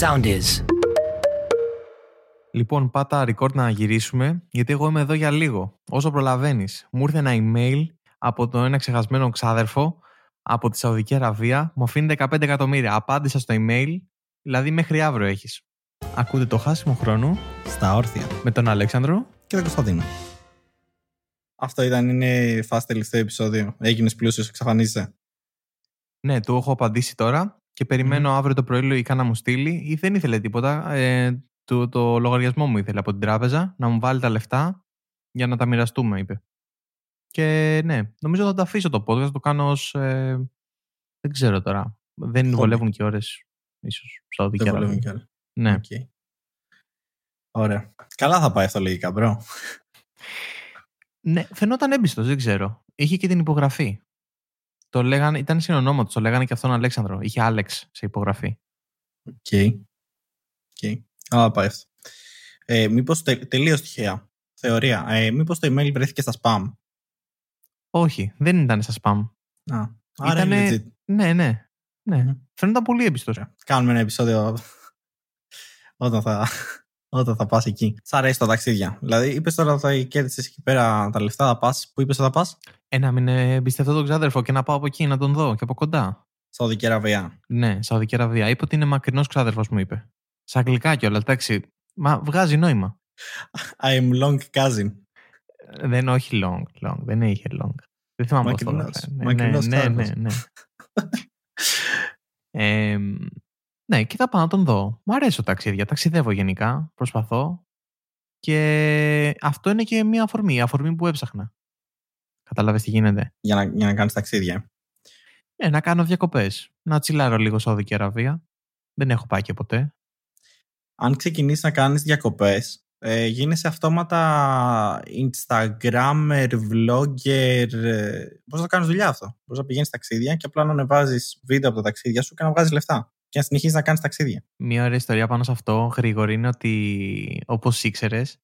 Sound is. Λοιπόν, πάτα record να γυρίσουμε, γιατί εγώ είμαι εδώ για λίγο. Όσο προλαβαίνεις. Μου ήρθε ένα email από το ένα ξεχασμένο ξάδερφο από τη Σαουδική Αραβία. Μου αφήνει 15 εκατομμύρια. Απάντησα στο email, δηλαδή μέχρι αύριο έχεις. Ακούτε το χάσιμο χρόνο Στα όρθια. με τον Αλέξανδρο. Και τον Κωνσταντίνο. Αυτό ήταν, είναι φast τελευταίο επεισόδιο. Έγινες πλούσιος, εξαφανίζεσαι. Ναι, του έχω απαντήσει τώρα και περιμένω αύριο το πρωί λογικά να μου στείλει ή δεν ήθελε τίποτα. Ε, το, το λογαριασμό μου ήθελε από την τράπεζα να μου βάλει τα λεφτά για να τα μοιραστούμε, είπε. Και ναι, νομίζω θα το αφήσω το podcast, θα το κάνω ως... ε, δεν ξέρω τώρα. Δεν Χόμπι. βολεύουν και ώρες, ίσως, Σαουδική Δεν Αραβία. βολεύουν κι άλλα. Ναι. Οκ. Ωραία. Καλά θα πάει αυτό λογικά, bro. ναι, φαινόταν έμπιστος, δεν ξέρω. Είχε και την υπογραφή. Το λέγανε, ήταν συνονόματο, το λέγανε και αυτόν Αλέξανδρο. Είχε Άλεξ σε υπογραφή. Οκ. Οκ. Καλά θα πάει αυτό. Ε, μήπως τε, τελείως τυχαία. Θεωρία. Ε, μήπως το email βρέθηκε στα spam. Όχι, δεν ήταν στα spam. Α, άρα Ήτανε- είναι legit. Ναι, ναι. ναι. Μμμ. Φαίνονταν πολύ έμπιστο. Ωραία. Κάνουμε ένα επεισόδιο όταν θα, όταν θα πας εκεί. Σ' αρέσει τα ταξίδια. Δηλαδή, είπες τώρα ότι θα κέρδισες εκεί πέρα τα λεφτά, θα πας. Πού είπες ότι θα πας; Ε, να μην εμπιστευτώ τον ξάδερφο και να πάω από εκεί να τον δω και από κοντά. Σαουδική Αραβία. Ναι, Σαουδική Αραβία. Είπε ότι είναι μακρινός ξάδερφος, μου είπε. Στα αγγλικά κιόλας, εντάξει. Μα βγάζει νόημα. I am long cousin. Ε, Δεν, όχι long, long. Δεν είχε long. Δεν θυμάμαι πώς το Μακρινός. έγραφε. Ναι, Μακρινός ναι, ναι, ναι, ξάδερφος. ναι. Ε, ναι, και θα πάω να τον δω. Μου αρέσω ταξίδια. Ταξιδεύω γενικά. Προσπαθώ. Και αυτό είναι και μια αφορμή. Η αφορμή που έψαχνα. Κατάλαβες τι γίνεται; Για να, για να κάνεις ταξίδια. Ε, να κάνω διακοπές. Να τσιλάρω λίγο Σαουδική Αραβία. Δεν έχω πάει και ποτέ. Αν ξεκινήσεις να κάνεις διακοπές, ε, γίνεσαι αυτόματα Instagrammer, vlogger. Ε, πώς θα κάνεις δουλειά αυτό; Πώς να πηγαίνεις ταξίδια και απλά να ανεβάζεις βίντεο από τα ταξίδια σου και να βγάζεις λεφτά. Και να συνεχίσεις να κάνεις ταξίδια. Μία ωραία ιστορία πάνω σε αυτό, γρήγορη, είναι ότι όπως ήξερες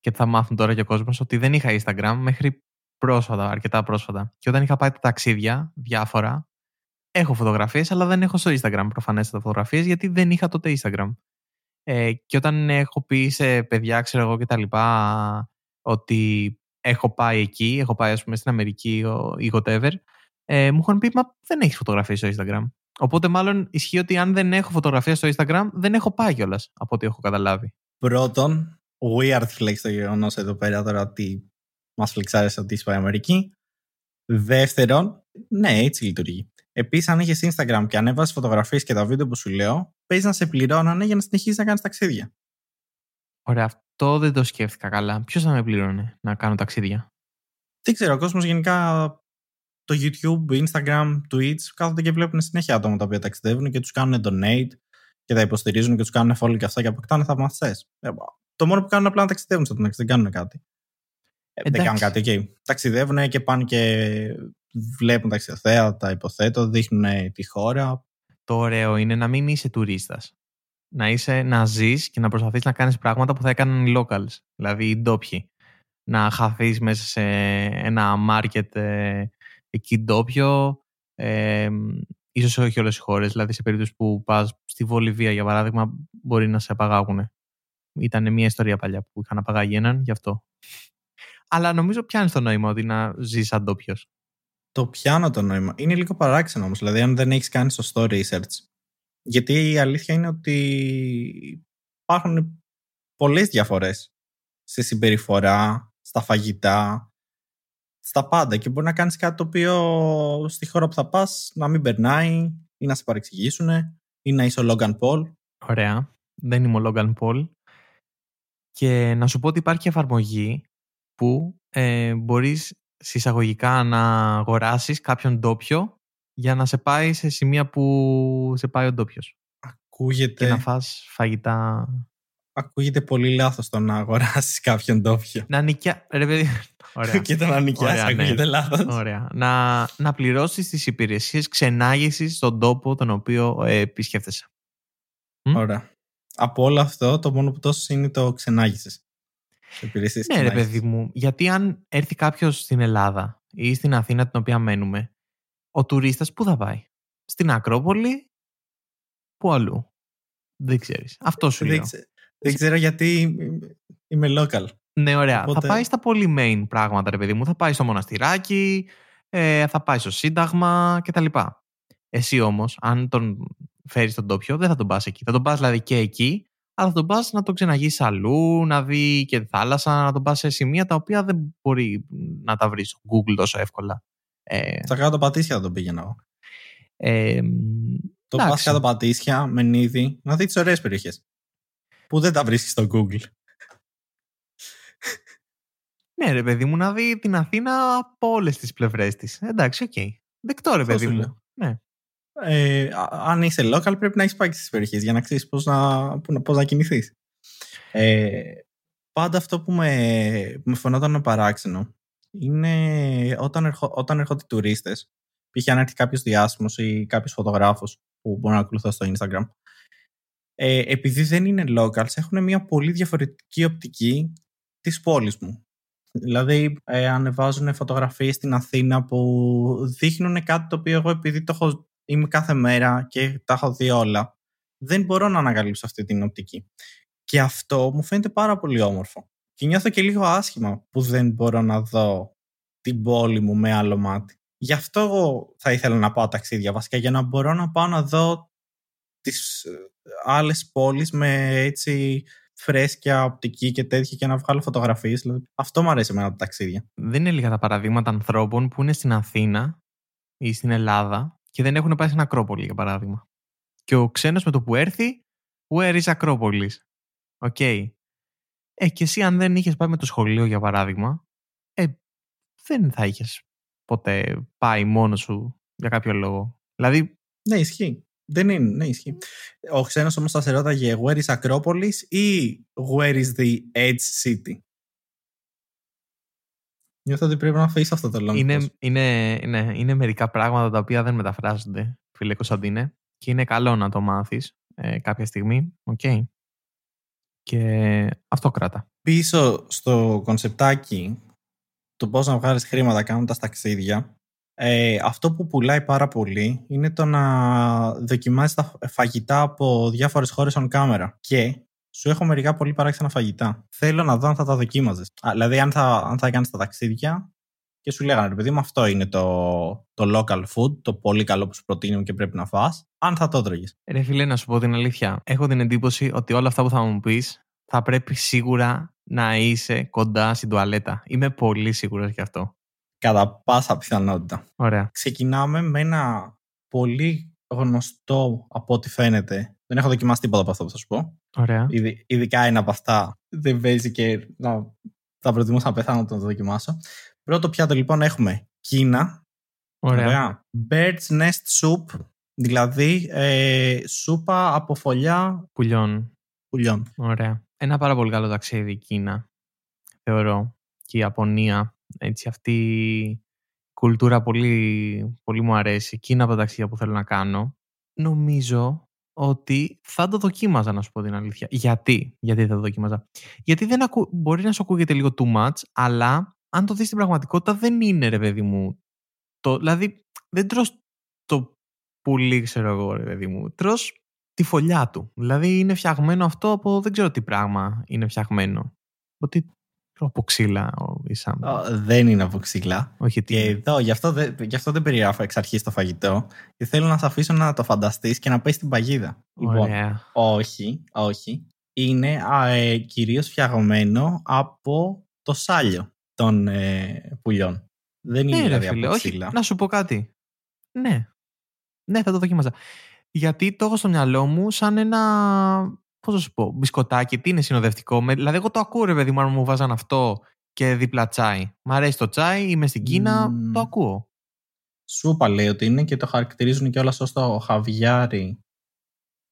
και θα μάθουν τώρα και ο κόσμος, ότι δεν είχα Instagram μέχρι πρόσφατα, αρκετά πρόσφατα. Και όταν είχα πάει τα ταξίδια, διάφορα, έχω φωτογραφίες, αλλά δεν έχω στο Instagram προφανέστατα φωτογραφίες, γιατί δεν είχα τότε Instagram. Ε, και όταν έχω πει σε παιδιά, ξέρω εγώ και τα λοιπά, ότι έχω πάει εκεί, έχω πάει ας πούμε στην Αμερική ο- ή whatever, ε, μου είχαν πει, μα δεν έχεις φωτογραφίες στο Instagram. Οπότε μάλλον ισχύει ότι αν δεν έχω φωτογραφία στο Instagram, δεν έχω πάει κιόλας, από ό,τι έχω καταλάβει. Πρώτον, weird flex το γεγονός εδώ πέρα τώρα ότι μας φλεξάρεσαι ότι είσαι πάει Αμερική. Δεύτερον, ναι, έτσι λειτουργεί. Επίσης, αν είχες Instagram και ανέβασες φωτογραφίες και τα βίντεο που σου λέω, παίζει να σε πληρώνανε για να συνεχίσεις να κάνεις ταξίδια. Ωραία, αυτό δεν το σκέφτηκα καλά. Ποιος θα με πλήρωνε να κάνω ταξίδια; Δεν ξέρω, ο κόσμος γενικά το YouTube, Instagram, Twitch κάθονται και βλέπουν συνέχεια άτομα τα οποία ταξιδεύουν και τους κάνουν donate και τα υποστηρίζουν και τους κάνουν follow και αυτά και αποκτάνε θαυμαστές. Το μόνο που κάνουν απλά να ταξιδεύουν στο μεταξύ, δεν κάνουν κάτι. Ε, δεν Εντάξει. κάνουν κάτι, οκ. Ταξιδεύουν και πάνε και βλέπουν ταξιοθέατα, υποθέτω, δείχνουν τη χώρα. Το ωραίο είναι να μην είσαι τουρίστας. Να, είσαι, να ζεις και να προσπαθείς να κάνεις πράγματα που θα έκαναν οι locals, δηλαδή οι ντόπιοι. Να χαθείς μέσα σε ένα market ε, εκεί ντόπιο, ε, ίσως όχι όλες οι χώρες, δηλαδή σε περίπτωση που πας στη Βολιβία για παράδειγμα μπορεί να σε απαγάγουν. Ήταν μια ιστορία παλιά που είχαν απαγάγει έναν γι' αυτό. Αλλά νομίζω πιάνεις το νόημα ότι να ζεις σαν ντόπιος. Το πιάνω το νόημα. Είναι λίγο παράξενο όμως, δηλαδή αν δεν έχεις κάνει σωστό research. Γιατί η αλήθεια είναι ότι υπάρχουν πολλές διαφορές στη συμπεριφορά, στα φαγητά, στα πάντα και μπορεί να κάνεις κάτι το οποίο στη χώρα που θα πας να μην περνάει ή να σε παρεξηγήσουν ή να είσαι ο Logan Paul. Ωραία. Δεν είμαι ο Logan Paul. Και να σου πω ότι υπάρχει εφαρμογή που ε, μπορείς συσσαγωγικά να αγοράσεις κάποιον ντόπιο για να σε πάει σε σημεία που σε πάει ο ντόπιος. Ακούγεται, Και να φας φαγητά. Ακούγεται πολύ λάθος το να αγοράσεις κάποιον ντόπιο. Να νοικιά... Ρε παιδί... Ωραία. και το να νοικιάσεις Ωραία, ναι. ακούγεται λάθος. Ωραία. Να, να πληρώσεις τις υπηρεσίες ξενάγησης στον τόπο τον οποίο ε, επισκέφτεσαι. Μ; Ωραία. Από όλο αυτό, το μόνο που τόσος είναι το ξενάγησες. Υπηρεσίες Ναι, ρε ξενάγησης. παιδί μου, γιατί αν έρθει κάποιος στην Ελλάδα ή στην Αθήνα την οποία μένουμε, ο τουρίστας πού θα πάει, στην Ακρόπολη, πού αλλού; Δεν ξέρεις. Αυτό σου Δεν, λέω. ξε- δεν ξέρω γιατί είμαι local. Ναι, ωραία. Οπότε- Θα πάει στα πολύ main πράγματα, ρε παιδί μου. Θα πάει στο μοναστηράκι, ε, θα πάει στο Σύνταγμα κτλ. Εσύ όμως, αν τον φέρεις τον τόπιο, δεν θα τον πας εκεί. Θα τον πας δηλαδή και εκεί, αλλά θα τον πας να τον ξεναγήσει αλλού, να δει και τη θάλασσα, να τον πας σε σημεία τα οποία δεν μπορεί να τα βρεις στο Google τόσο εύκολα. Ε, Στα Κάτω Πατήσια θα τον πήγαινα εγώ. ε, Το πας εντάξει. Κάτω Πατήσια, Μενίδι, να δεις τις ωραίες περιοχές. Που δεν τα βρίσκεις στο Google. Ναι, ρε παιδί μου, να δει την Αθήνα από όλες τις πλευρές της. Εντάξει, οκ. Δεκτό, ρε Αυτό παιδί σου μου. λέω. Ναι. Ε, α- αν είσαι local, πρέπει να έχεις πάει στις περιοχές για να ξέρεις πώς να, που να, πώς να κινηθεί. Ε, πάντα αυτό που με, που με φαινόταν παράξενο είναι όταν, ερχο, όταν έρχονται οι τουρίστες, π.χ. αν έρθει κάποιος διάσημος ή κάποιος φωτογράφος που μπορεί να ακολουθώ στο Instagram, ε, επειδή δεν είναι locals, έχουν μια πολύ διαφορετική οπτική της πόλης μου. Δηλαδή, ε, ανεβάζουν φωτογραφίες στην Αθήνα που δείχνουν κάτι το οποίο εγώ επειδή το έχω, είμαι κάθε μέρα και τα έχω δει όλα, δεν μπορώ να ανακαλύψω αυτή την οπτική. Και αυτό μου φαίνεται πάρα πολύ όμορφο. Και νιώθω και λίγο άσχημα που δεν μπορώ να δω την πόλη μου με άλλο μάτι. Γι' αυτό εγώ θα ήθελα να πάω ταξίδια βασικά, για να μπορώ να πάω να δω τις ε, άλλες πόλεις με έτσι φρέσκια οπτική και τέτοια και να βγάλω φωτογραφίες. Δηλαδή, αυτό μου αρέσει εμένα από τα ταξίδια. δεν είναι λίγα τα παραδείγματα ανθρώπων που είναι στην Αθήνα ή στην Ελλάδα και δεν έχουν πάει στην Ακρόπολη, για παράδειγμα. Και ο ξένος με το που έρθει, where is Ακρόπολης; Οκ. Ε, και εσύ, αν δεν είχες πάει με το σχολείο, για παράδειγμα, ε, δεν θα είχες ποτέ πάει μόνος σου για κάποιο λόγο. Δηλαδή, Ναι, ισχύει. Δεν είναι, ναι, ισχύει. Ο ξένος όμως θα σε ρώταγε where is Acropolis ή where is the Edge City; Νιώθω ότι πρέπει να αφήσει αυτό το long είναι, pause. είναι, ναι, είναι μερικά πράγματα τα οποία δεν μεταφράζονται, φίλε Κωνσταντίνε, και είναι καλό να το μάθεις ε, κάποια στιγμή. Οκ. Και αυτό κράτα. Πίσω στο κονσεπτάκι του πώς να βγάλεις χρήματα κάνοντας ταξίδια ε, αυτό που πουλάει πάρα πολύ είναι το να δοκιμάζεις τα φαγητά από διάφορες χώρες on camera και σου έχω μερικά πολύ παράξενα φαγητά. Θέλω να δω αν θα τα δοκίμαζες. Α, δηλαδή αν θα, αν θα έκανες τα ταξίδια και σου λέγανε ρε παιδί μου αυτό είναι το, το local food, το πολύ καλό που σου προτείνουν και πρέπει να φας, αν θα το έτρωγες. Ρε φίλε, να σου πω την αλήθεια. Έχω την εντύπωση ότι όλα αυτά που θα μου πεις θα πρέπει σίγουρα να είσαι κοντά στην τουαλέτα. Είμαι πολύ σίγουρος γι' αυτό. Κατά πάσα πιθανότητα. Ωραία. ξεκινάμε με ένα πολύ γνωστό από ό,τι φαίνεται. Δεν έχω δοκιμάσει τίποτα από αυτό που θα σου πω. Ωραία. Ειδι- Ειδικά ένα από αυτά δεν παίζει και να, θα προτιμούσα να πεθάνω να το δοκιμάσω. Πρώτο πιάτο λοιπόν έχουμε Κίνα. Ωραία. Bird's Nest Soup, δηλαδή ε, σούπα από φωλιά Πουλιών. πουλιών. Ωραία. Ένα πάρα πολύ καλό ταξίδι η Κίνα. Θεωρώ. Και η Ιαπωνία. Έτσι, αυτή η κουλτούρα πολύ, πολύ μου αρέσει. Και είναι από τα ταξίδια που θέλω να κάνω. Νομίζω ότι θα το δοκίμαζα, να σου πω την αλήθεια. Γιατί, Γιατί θα το δοκίμαζα. Γιατί δεν ακου... μπορεί να σου ακούγεται λίγο too much, αλλά αν το δεις στην πραγματικότητα δεν είναι, ρε παιδί μου. Το... Δηλαδή, δεν τρως το πουλί, ξέρω εγώ, ρε παιδί μου. Τρως τη φωλιά του. Δηλαδή είναι φτιαγμένο αυτό από δεν ξέρω τι πράγμα είναι φτιαγμένο. Ότι από ξύλα ο Ισάμ. Α, δεν είναι από ξύλα. Όχι τι. Και είναι. εδώ, γι' αυτό, δεν, γι' αυτό δεν περιγράφω εξ αρχής το φαγητό. Και θέλω να σε αφήσω να το φανταστείς και να πέσει στην παγίδα. Λοιπόν, Ωραία. Όχι, όχι. Είναι α, ε, κυρίως φτιαγμένο από το σάλιο των ε, πουλιών. Δεν είναι Ναι, ρε δηλαδή φίλε, από όχι. ξύλα. Να σου πω κάτι. Ναι. Ναι, θα το δοκίμαζα. Γιατί το έχω στο μυαλό μου σαν ένα. Πώς να σου πω, μπισκοτάκι, τι είναι συνοδευτικό. Με, δηλαδή, εγώ το ακούω, ρε παιδί μου, αν μου βάζαν αυτό και δίπλα τσάι. Μ' αρέσει το τσάι, είμαι στην Κίνα, Μμμ. το ακούω. Σούπα λέει ότι είναι και το χαρακτηρίζουν και όλα ως το χαβιάρι.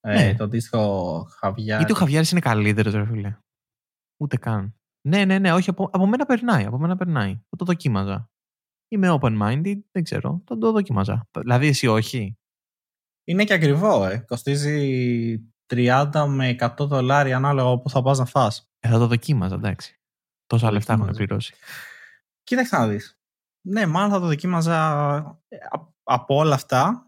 Ε, Ναι. Το αντίστοιχο χαβιάρι. Γιατί ο Χαβιάρης είναι καλύτερος, ρε φίλε. Ούτε καν. Ναι, ναι, ναι, όχι, από, από μένα περνάει. Από μένα περνάει. Θα το δοκίμαζα. Είμαι open-minded, δεν ξέρω. Θα το δοκίμαζα. Δηλαδή, εσύ όχι; Είναι και ακριβό, ε. Κοστίζει 30 με 100 δολάρια ανάλογα όπου θα πας να φας. Ε, θα το δοκίμαζα, εντάξει. Τόσα Το λεφτά έχουν δοκίμαζα. πληρώσει. Κοίταξε να δεις. Ναι, μάλλον θα το δοκίμαζα ε, α- από όλα αυτά.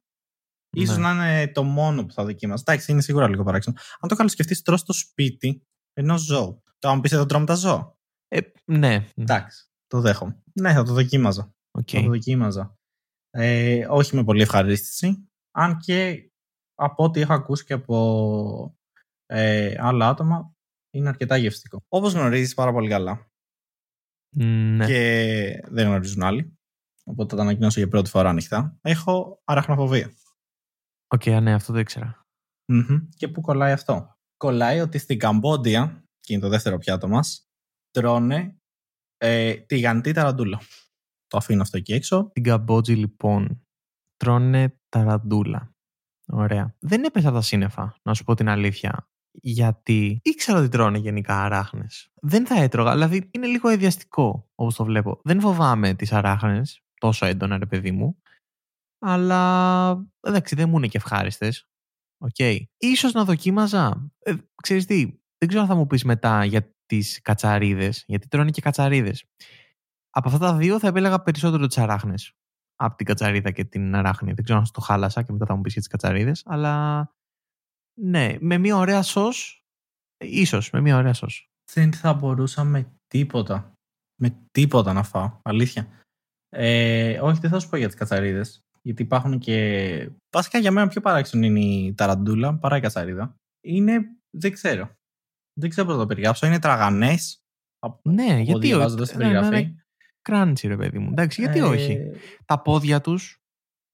Ίσως Ναι. να είναι το μόνο που θα δοκίμαζα. Εντάξει, είναι σίγουρα λίγο παράξενο. Αν το καλοσκεφτείς, τρως το σπίτι ενός ζώου. Το αν πεις εδώ τρώμε τα ζώα. Ε, ναι. Εντάξει, το δέχομαι. Ναι, θα το δοκίμαζα. Οκ. Θα το δοκίμαζα. Ε, όχι με πολύ ευχαρίστηση. Αν και από ό,τι έχω ακούσει και από ε, άλλα άτομα, είναι αρκετά γευστικό. Όπως γνωρίζεις πάρα πολύ καλά. Ναι. Και δεν γνωρίζουν άλλοι. Οπότε θα τα ανακοινώσω για πρώτη φορά ανοιχτά. Έχω αραχνοφοβία. Οκ, α, ναι, αυτό το ήξερα. Μμμ. Και πού κολλάει αυτό; Κολλάει ότι στην Καμπόντια, και είναι το δεύτερο πιάτο μας, τρώνε ε, τηγανιτή ταραντούλα. Το αφήνω αυτό εκεί έξω. Στην Καμπότζη, λοιπόν, τρώνε ταραντούλα. Ωραία. Δεν έπεσα από τα σύννεφα, να σου πω την αλήθεια. Γιατί ήξερα ότι τρώνε γενικά αράχνες. Δεν θα έτρωγα, δηλαδή είναι λίγο αηδιαστικό όπως το βλέπω. Δεν φοβάμαι τις αράχνες τόσο έντονα, ρε παιδί μου. Αλλά εντάξει, δεν μου είναι και ευχάριστες. Οκ. Ίσως να δοκίμαζα. Ε, ξέρεις τι, δεν ξέρω αν θα μου πεις μετά για τις κατσαρίδες, γιατί τρώνε και κατσαρίδες. Από αυτά τα δύο θα επέλεγα περισσότερο τις αράχνες από την κατσαρίδα και την αράχνη. Δεν ξέρω αν στο χάλασα και μετά θα μου πεις για τις κατσαρίδες, αλλά ναι, με μια ωραία σως, ίσως με μια ωραία σως. Δεν θα μπορούσα με τίποτα. Με τίποτα να φάω. Αλήθεια. Ε, όχι, δεν θα σου πω για τις κατσαρίδες. Γιατί υπάρχουν και... Βασικά για μένα πιο παράξενο είναι η ταραντούλα παρά η κατσαρίδα. Είναι... Δεν ξέρω. Δεν ξέρω πώς να το περιγράψω. Είναι τραγανές. Από- Ναι, από γιατί διαβάζοντας όχι. την Ναι, ναι, περιγραφή. ναι. Crunchy ρε παιδί μου. Εντάξει, γιατί Ε, όχι; Τα πόδια τους,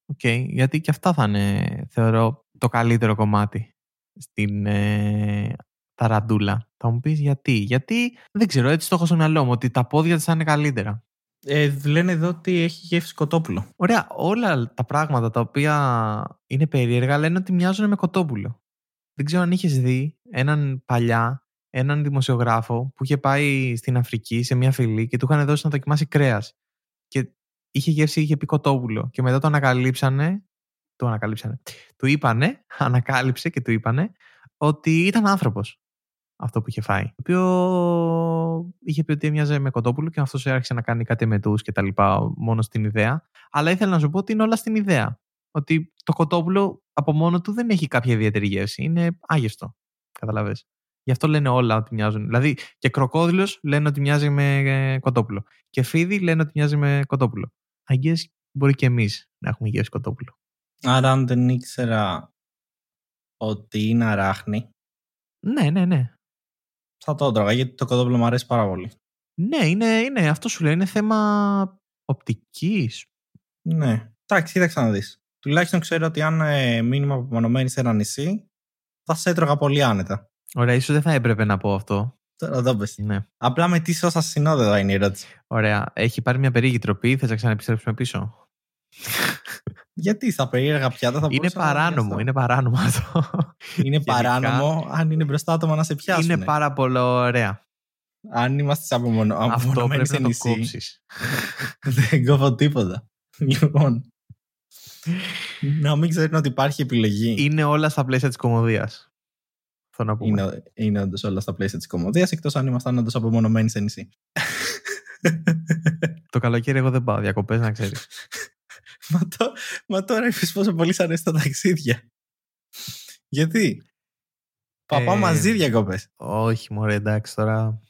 οκ, γιατί και αυτά θα είναι, θεωρώ, το καλύτερο κομμάτι στην ε, ταραντούλα. Θα μου πεις γιατί. Γιατί, δεν ξέρω, έτσι το έχω στο μυαλό μου, ότι τα πόδια της θα είναι καλύτερα. Ε, λένε εδώ ότι έχει γεύση κοτόπουλο. Ωραία, όλα τα πράγματα τα οποία είναι περίεργα λένε ότι μοιάζουν με κοτόπουλο. Δεν ξέρω αν είχες δει έναν παλιά, έναν δημοσιογράφο που είχε πάει στην Αφρική σε μια φυλή και του είχαν δώσει να δοκιμάσει κρέας. Και είχε γεύση, είχε πει κοτόπουλο. Και μετά το ανακαλύψανε, το ανακαλύψανε, του είπανε, ανακάλυψε και του είπανε ότι ήταν άνθρωπος αυτό που είχε φάει. Το οποίο είχε πει ότι έμοιαζε με κοτόπουλο και αυτός άρχισε να κάνει κάτι με τους και τα λοιπά μόνος στην ιδέα. Αλλά ήθελα να σου πω ότι είναι όλα στην ιδέα. Ότι το κοτόπουλο από μόνο του δεν έχει κάποια ιδιαίτερη γεύση. Είναι άγευστο. Καταλαβες. Γι' αυτό λένε όλα ότι μοιάζουν. Δηλαδή και κροκόδιλο λένε ότι μοιάζει με ε, κοτόπουλο. Και φίδι λένε ότι μοιάζει με κοτόπουλο. I guess μπορεί και εμείς να έχουμε γεύση κοτόπουλο. Άρα αν δεν ήξερα ότι είναι αράχνη, Ναι, ναι, ναι. θα το έτρωγα γιατί το κοτόπουλο μου αρέσει πάρα πολύ. Ναι, είναι, είναι, αυτό σου λέει. Είναι θέμα οπτικής. Ναι. Εντάξει, κοίταξε να δεις. Τουλάχιστον ξέρω ότι αν ε, μείνουμε απομονωμένοι σε ένα νησί, θα σε έτρωγα πολύ άνετα. Ωραία, ίσως δεν θα έπρεπε να πω αυτό. Τώρα εδώ πες. Ναι. Απλά με τι σώσα συνόδευα είναι η ερώτηση. Ωραία. Έχει πάρει μια περίεργη τροπή. Θες να ξαναεπιστρέψουμε πίσω; Γιατί στα περίεργα πιάτα θα Είναι μπορούσα να παράνομο. βιαστώ. Είναι παράνομο αυτό. Είναι Γενικά, παράνομο αν είναι μπροστά άτομα να σε πιάσουν. Είναι πάρα πολύ ωραία. Αν είμαστε σε απομονω... Αυτό απομονωμένοι πρέπει σε να το νησί, κόψεις. δεν κόβω τίποτα. Λοιπόν, να μην ξέρουν ότι υπάρχει επιλογή. Είναι όλα στα πλαίσια της κομμωδίας. Αυτό να πούμε. Είναι, είναι όντως όλα στα πλαίσια της κομμωδίας, εκτός αν ήμασταν όντως απομονωμένοι σε νησί. Το καλοκαίρι εγώ δεν πάω διακοπές, να ξέρεις. μα, το, μα τώρα είπες πόσο πολύ σ' αρέσει τα ταξίδια. Γιατί; Παπά Ε, μαζί διακοπές. Όχι, μωρέ, εντάξει τώρα.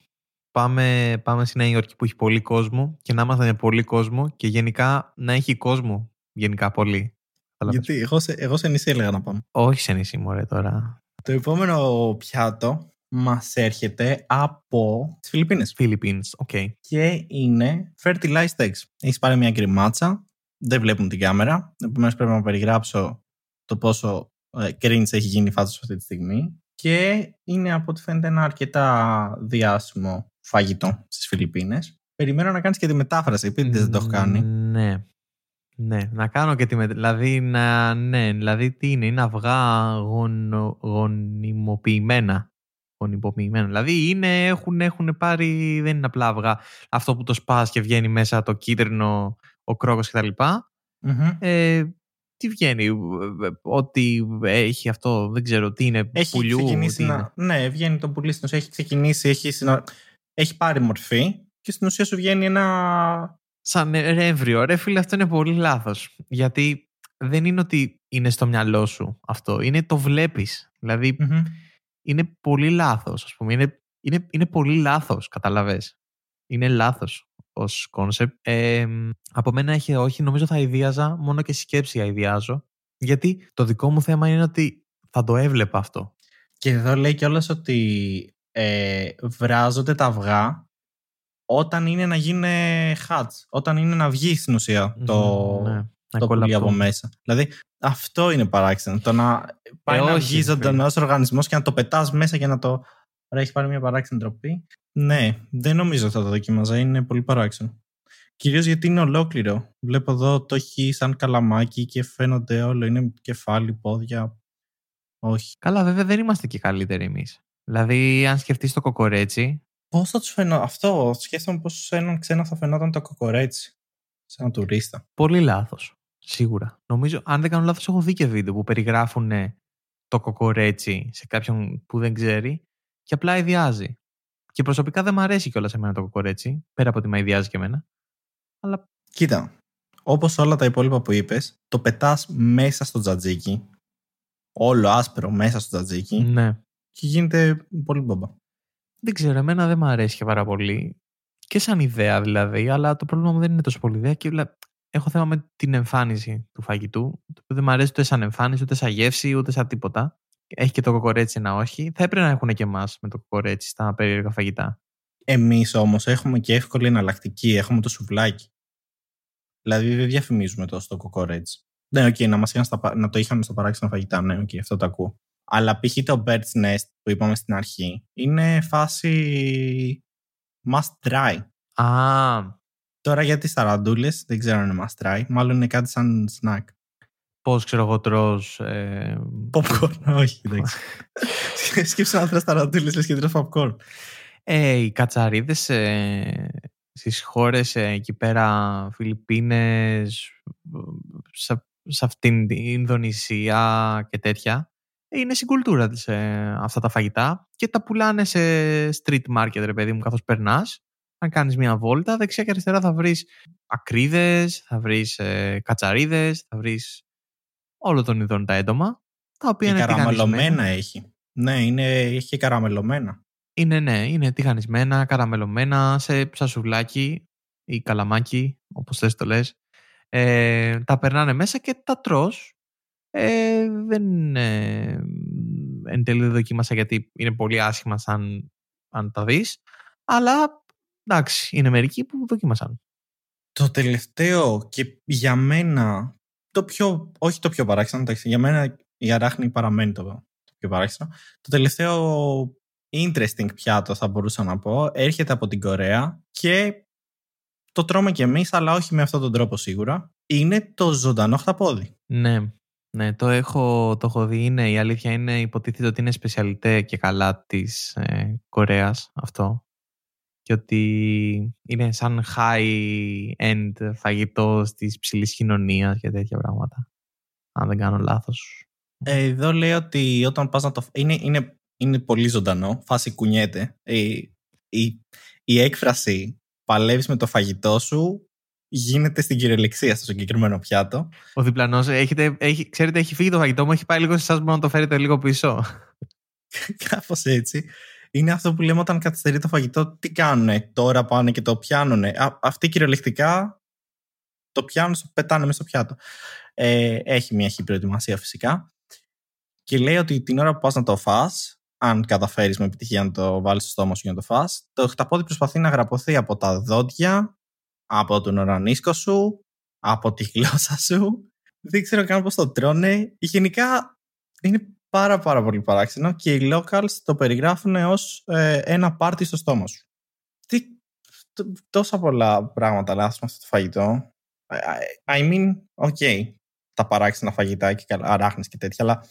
Πάμε, πάμε στη Νέα Υόρκη που έχει πολύ κόσμο και να είμαστε με πολύ κόσμο και γενικά να έχει κόσμο. Γενικά πολύ. Κατάλαβες. Γιατί εγώ σε, εγώ σε νησί έλεγα να πάμε. Όχι σε νησί, μωρέ τώρα. Το επόμενο πιάτο μας έρχεται από τις Φιλιππίνες Philippines, ok. και είναι fertilized eggs. Έχεις πάρει μια γκριμάτσα, δεν βλέπουν την κάμερα, επομένως πρέπει να περιγράψω το πόσο ε, cringe έχει γίνει η φάση σου αυτή τη στιγμή. Και είναι από ό,τι φαίνεται ένα αρκετά διάσημο φαγητό στις Φιλιππίνες. Περιμένω να κάνεις και τη μετάφραση, επειδή δεν το έχω κάνει. Ναι. Ναι, να κάνω και τη μετ... Δηλαδή, να... ναι, δηλαδή τι είναι, είναι αυγά γονο... γονιμοποιημένα. Γονιμοποιημένα. Δηλαδή είναι, έχουν, έχουν πάρει, δεν είναι απλά αυγά. Αυτό που το σπάς και βγαίνει μέσα το κίτρινο, ο κρόκος κτλ. Μμμ. Ε, τι βγαίνει, ε, ε, ό,τι έχει αυτό, δεν ξέρω τι είναι, Έχει πουλιού, ξεκινήσει τι είναι. να... Ναι, βγαίνει το πουλί στην ουσία, έχει ξεκινήσει, έχει, συνα... έχει πάρει μορφή και στην ουσία σου βγαίνει ένα... Σαν έμβρυο. Ρε φίλε, αυτό είναι πολύ λάθος. Γιατί δεν είναι ότι είναι στο μυαλό σου αυτό. Είναι το βλέπεις. Δηλαδή, είναι πολύ λάθος, ας πούμε. Είναι, είναι, είναι πολύ λάθος, καταλαβες. Είναι λάθος ως concept. Ε, από μένα έχει όχι, νομίζω θα αηδίαζα, μόνο στη σκέψη αηδιάζω. Γιατί το δικό μου θέμα είναι ότι θα το έβλεπα αυτό. Και εδώ λέει κιόλας ότι ε, βράζονται τα αυγά όταν είναι να γίνει χάτς, όταν είναι να βγει στην ουσία το, ναι, το πουλί από μέσα. Δηλαδή αυτό είναι παράξενο. Το να πάει ε, να βγει ζωντανός οργανισμός και να το πετάς μέσα και να το. Ωραία, έχεις πάρει μια παράξενη τροπή. Ναι, δεν νομίζω ότι θα το δοκίμαζα. Είναι πολύ παράξενο. Κυρίως γιατί είναι ολόκληρο. Βλέπω εδώ το έχει σαν καλαμάκι και φαίνονται όλο. Είναι κεφάλι, πόδια. Όχι. Καλά, βέβαια δεν είμαστε και καλύτεροι εμείς. Δηλαδή, αν σκεφτείς το κοκορέτσι. Πώς θα τους φαινόταν. Αυτό σκέφτομαι πώς σε έναν ξένο θα φαινόταν το κοκορέτσι. Σε έναν τουρίστα. Πολύ λάθος. Σίγουρα. Νομίζω, αν δεν κάνω λάθος, έχω δει και βίντεο που περιγράφουν το κοκορέτσι σε κάποιον που δεν ξέρει και απλά ιδιάζει. Και προσωπικά δεν μου αρέσει κιόλας εμένα το κοκορέτσι, πέρα από ότι με ιδιάζει και εμένα. Αλλά... Κοίτα, όπως όλα τα υπόλοιπα που είπες, το πετάς μέσα στο τζατζίκι. Όλο άσπρο μέσα στο τζατζίκι. Ναι. Και γίνεται πολύ μπαμπά. Δεν ξέρω, εμένα δεν μου αρέσει και πάρα πολύ. Και σαν ιδέα δηλαδή, αλλά το πρόβλημα μου δεν είναι τόσο πολύ ιδέα. Και έχω θέμα με την εμφάνιση του φαγητού. Το οποίο δεν μου αρέσει ούτε σαν εμφάνιση, ούτε σαν γεύση, ούτε σαν τίποτα. Έχει και το κοκορέτσι ένα όχι. Θα έπρεπε να έχουν και εμάς με το κοκορέτσι στα περίεργα φαγητά. Εμείς όμως έχουμε και εύκολη εναλλακτική. Έχουμε το σουβλάκι. Δηλαδή δεν διαφημίζουμε τόσο το κοκορέτσι. Ναι, ok, okay, να, μας στα, να το είχαμε στο παράξενο φαγητά. Ναι, ok, okay, αυτό το ακούω. Αλλά π.χ. το Bird's Nest που είπαμε στην αρχή είναι φάση must try. Α, Τώρα για τις ταραντούλες δεν ξέρω αν είναι must try. Μάλλον είναι κάτι σαν snack. Πώς ξέρω εγώ τρως... Ε... Popcorn, όχι εντάξει. Σκέψε να τρως ταραντούλες λες και τρως popcorn. Ε, οι κατσαρίδες ε, στις χώρες ε, εκεί πέρα Φιλιππίνες σε, σε αυτήν την Ινδονησία και τέτοια είναι στην κουλτούρα της ε, αυτά τα φαγητά και τα πουλάνε σε street market ρε παιδί μου καθώς περνάς αν κάνεις μια βόλτα, δεξιά και αριστερά θα βρεις ακρίδες, θα βρεις ε, κατσαρίδες, θα βρεις όλο των ειδών τα έντομα, τα οποία είναι καραμελωμένα έχει. Ναι, είναι, έχει και καραμελωμένα. Είναι, ναι, είναι τηγανισμένα, καραμελωμένα, σε σασουλάκι ή καλαμάκι, όπως θες το λες. Ε, τα περνάνε μέσα και τα τρως. Ε, δεν ε, εν τέλει δεν δοκίμασα γιατί είναι πολύ άσχημα σαν αν τα δεις. Αλλά εντάξει, είναι μερικοί που δοκίμασαν. Το τελευταίο και για μένα, το πιο, όχι το πιο παράξενο, εντάξει, για μένα η αράχνη παραμένει το, το πιο παράξενο. Το τελευταίο interesting πιάτο θα μπορούσα να πω, έρχεται από την Κορέα και το τρώμε κι εμείς, αλλά όχι με αυτόν τον τρόπο σίγουρα. Είναι το ζωντανό χταπόδι. Ναι, ναι, το έχω, το έχω δει. Είναι, η αλήθεια είναι, υποτίθεται ότι είναι σπεσιαλιτέ και καλά της ε, Κορέας αυτό και ότι είναι σαν high-end φαγητός της ψηλής κοινωνίας και τέτοια πράγματα. Αν δεν κάνω λάθος. Ε, εδώ λέει ότι όταν πας να το... Είναι, είναι, είναι πολύ ζωντανό, φάση κουνιέται. Η, η, η έκφραση παλεύεις με το φαγητό σου γίνεται στην κυριολεξία στο συγκεκριμένο πιάτο. Ο διπλανός, έχετε, έχει, ξέρετε, έχει φύγει το φαγητό μου, έχει πάει λίγο σε εσάς, μπορεί να το φέρετε λίγο πίσω. Κάπως έτσι είναι αυτό που λέμε όταν καθυστερεί το φαγητό, τι κάνουνε, τώρα πάνε και το πιάνουνε. αυτοί κυριολεκτικά το πιάνουν, το πετάνε μέσα στο πιάτο. Ε, έχει μια χή προετοιμασία φυσικά. Και λέει ότι την ώρα που πας να το φας, αν καταφέρεις με επιτυχία να το βάλεις στο στόμα σου για να το φας, το χταπόδι προσπαθεί να γραπωθεί από τα δόντια, από τον ορανίσκο σου, από τη γλώσσα σου. Δεν ξέρω καν πώς το τρώνε. Γενικά είναι πάρα πάρα πολύ παράξενο και οι locals το περιγράφουν ως ε, ένα πάρτι στο στόμα σου. Τι, τόσα πολλά πράγματα λάθος με αυτό το φαγητό. I mean, ok, τα παράξενα φαγητά και αράχνες και τέτοια, αλλά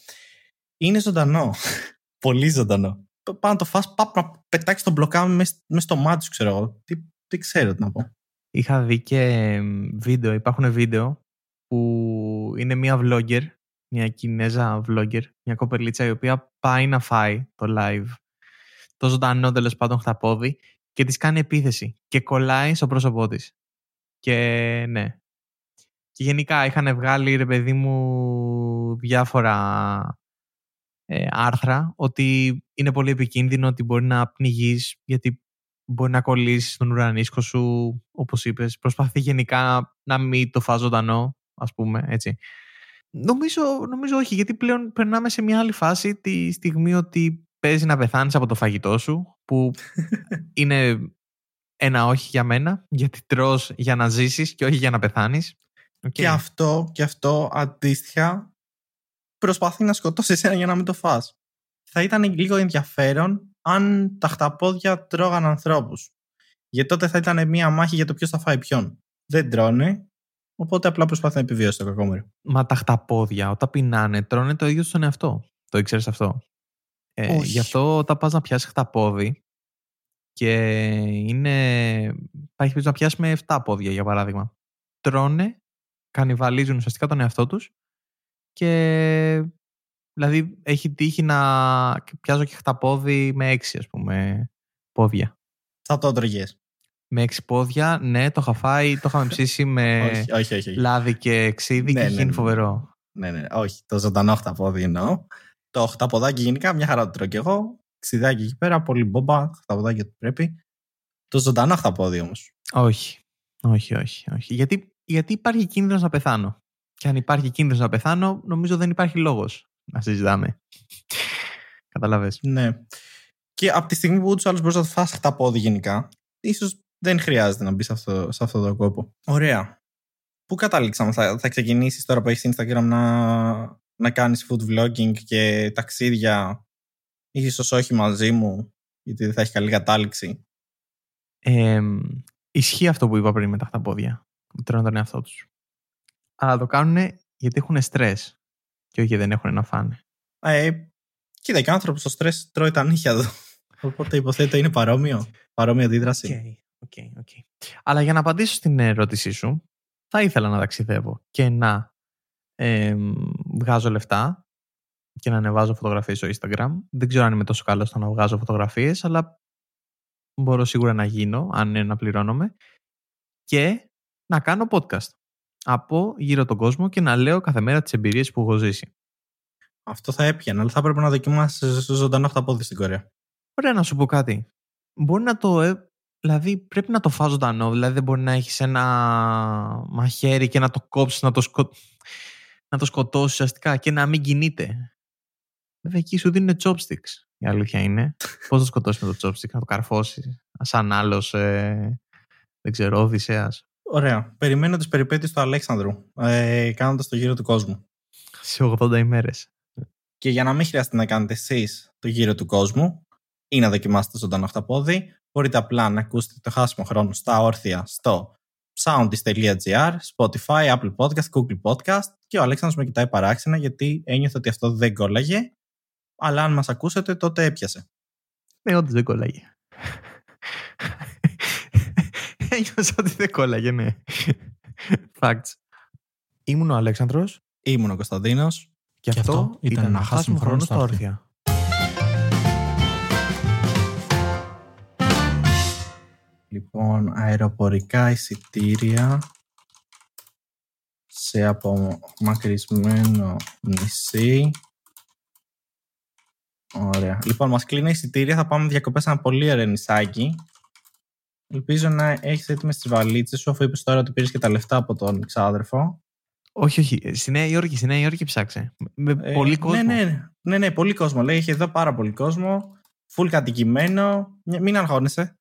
είναι ζωντανό. πολύ ζωντανό. Πάνω το φας, πάπ, να πετάξεις τον μπλοκάμι μέσα στο μάτι σου, ξέρω εγώ. Τι, τι ξέρω τι να πω. Είχα δει και βίντεο, υπάρχουν βίντεο που είναι μία vlogger μια Κινέζα vlogger, μια κοπελίτσα η οποία πάει να φάει το live, το ζωντανό τέλος πάντων χταπόδι και της κάνει επίθεση και κολλάει στο πρόσωπό της. Και ναι. Και γενικά είχαν βγάλει, ρε παιδί μου, διάφορα ε, άρθρα ότι είναι πολύ επικίνδυνο ότι μπορεί να πνιγείς γιατί μπορεί να κολλήσεις τον ουρανίσκο σου, όπως είπες. Προσπαθεί γενικά να μην το φας ζωντανό, ας πούμε, έτσι. Νομίζω, νομίζω όχι, γιατί πλέον περνάμε σε μια άλλη φάση τη στιγμή ότι παίζει να πεθάνεις από το φαγητό σου, που είναι ένα όχι για μένα, γιατί τρως για να ζήσεις και όχι για να πεθάνεις. Okay. Και αυτό, και αυτό αντίστοιχα προσπαθεί να σκοτώσεις εσένα για να μην το φας. Θα ήταν λίγο ενδιαφέρον αν τα χταπόδια τρώγαν ανθρώπους. Γιατί τότε θα ήταν μια μάχη για το ποιος θα φάει ποιον. Δεν τρώνε, οπότε απλά προσπαθεί να επιβιώσει το κακόμερο. Μα τα χταπόδια όταν πεινάνε τρώνε το ίδιο στον εαυτό. Το ήξερες αυτό; Ε, γι' αυτό όταν πας να πιάσεις χταπόδι και είναι... Υπάρχει να πιάσεις με 7 πόδια για παράδειγμα. Τρώνε, κανιβαλίζουν ουσιαστικά τον εαυτό τους και δηλαδή έχει τύχει να πιάζω και χταπόδι με 6 ας πούμε πόδια. Θα το τρώγες. Με 6 πόδια, ναι, το είχα φάει, το είχαμε ψήσει με όχι, όχι, όχι, λάδι και ξύδι ναι, και ναι, γίνει ναι, φοβερό. Ναι, ναι, όχι, το ζωντανό χταπόδι εννοώ. Το χταποδάκι γενικά μια χαρά το τρώω και εγώ. Ξιδάκι εκεί πέρα, πολύ μπόμπα, χταποδάκι ότι πρέπει. Το ζωντανό χταπόδι όμως. Όχι. Όχι, όχι, όχι. Γιατί, γιατί υπάρχει κίνδυνος να πεθάνω. Και αν υπάρχει κίνδυνος να πεθάνω, νομίζω δεν υπάρχει λόγος να συζητάμε. Καταλαβες. Ναι. Και από τη στιγμή που ούτως άλλως μπορείς να το φας χταπόδι γενικά, ίσως δεν χρειάζεται να μπεις σε αυτό, σε αυτό το κόπο. Ωραία. Πού καταλήξαμε, θα, θα ξεκινήσεις τώρα που έχεις Instagram να, να κάνεις food vlogging και ταξίδια; Ίσως όχι μαζί μου γιατί δεν θα έχει καλή κατάληξη; Ε, ισχύει αυτό που είπα πριν με τα χταπόδια. Που τρώνε τον εαυτό τους. Αλλά το κάνουν γιατί έχουν στρες και όχι γιατί δεν έχουν να φάνε. Ε, κοίτα και ο άνθρωπος στο στρες τρώει τα νύχια του. Οπότε υποθέτω είναι παρόμοιο. Παρόμοια αντίδραση. Okay, okay, okay. Αλλά για να απαντήσω στην ερώτησή σου, θα ήθελα να ταξιδεύω και να ε, βγάζω λεφτά και να ανεβάζω φωτογραφίες στο Instagram. Δεν ξέρω αν είμαι τόσο καλός στο να βγάζω φωτογραφίες, αλλά μπορώ σίγουρα να γίνω, αν είναι να πληρώνομαι. Και να κάνω podcast από γύρω τον κόσμο και να λέω κάθε μέρα τις εμπειρίες που έχω ζήσει. Αυτό θα έπιανε, αλλά θα έπρεπε να δοκιμάσεις ζωντανό χταπόδι στην Κορέα. Ωραία, να σου πω κάτι. Μπορεί να το. Ε, δηλαδή, πρέπει να το φας ζωντανό. Δηλαδή, δεν μπορεί να έχεις ένα μαχαίρι και να το κόψεις, να το σκοτώσει να το σκοτώσεις ουσιαστικά και να μην κινείται. Βέβαια εκεί σου δίνουν chopsticks. Η αλήθεια είναι. Πώς θα σκοτώσεις με το chopstick, να το καρφώσεις. Σαν άλλος, ε, δεν ξέρω, Οδυσσέας. Ωραία. Περιμένω τις περιπέτειες του Αλέξανδρου, ε, κάνοντας το γύρο του κόσμου. Σε 80 ημέρες. Και για να μην χρειάζεται να κάνετε εσείς το γύρο του κόσμου ή να δοκιμάσετε ζωντανό αυταπόδι, μπορείτε απλά να ακούσετε το χάσιμο χρόνο στα όρθια στο soundist.gr, Spotify, Apple Podcast, Google Podcast και ο Αλέξανδρος με κοιτάει παράξενα γιατί ένιωθε ότι αυτό δεν κόλλαγε αλλά αν μας ακούσετε τότε έπιασε. Ναι, όντως δεν κόλλαγε. Ένιωσα ότι δεν κόλλαγε, ναι. Facts. Ήμουν ο Αλέξανδρος. Ήμουν ο Κωνσταντίνος. Και, και αυτό ήταν να χάσουμε χρόνο στα όρθια. Λοιπόν, αεροπορικά εισιτήρια σε απομακρυσμένο νησί. Ωραία. Λοιπόν, μας κλείνει εισιτήρια. Θα πάμε διακοπές σε ένα πολύ ωραίο νησάκι. Ελπίζω να έχεις έτοιμες τις βαλίτσες σου, αφού είπες τώρα ότι πήρες και τα λεφτά από τον ξάδερφο. Όχι, όχι. Στη Νέα Υόρκη, στη Νέα Υόρκη ψάξε. Με ε, πολύ κόσμο. Ναι, ναι, ναι, ναι, πολύ κόσμο. Λέει, έχει εδώ πάρα πολύ κόσμο. Φουλ κατοικημένο. Μην αγχώνεσαι.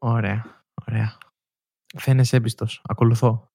Ωραία. Ωραία. Φαίνεσαι έμπιστος. Ακολουθώ.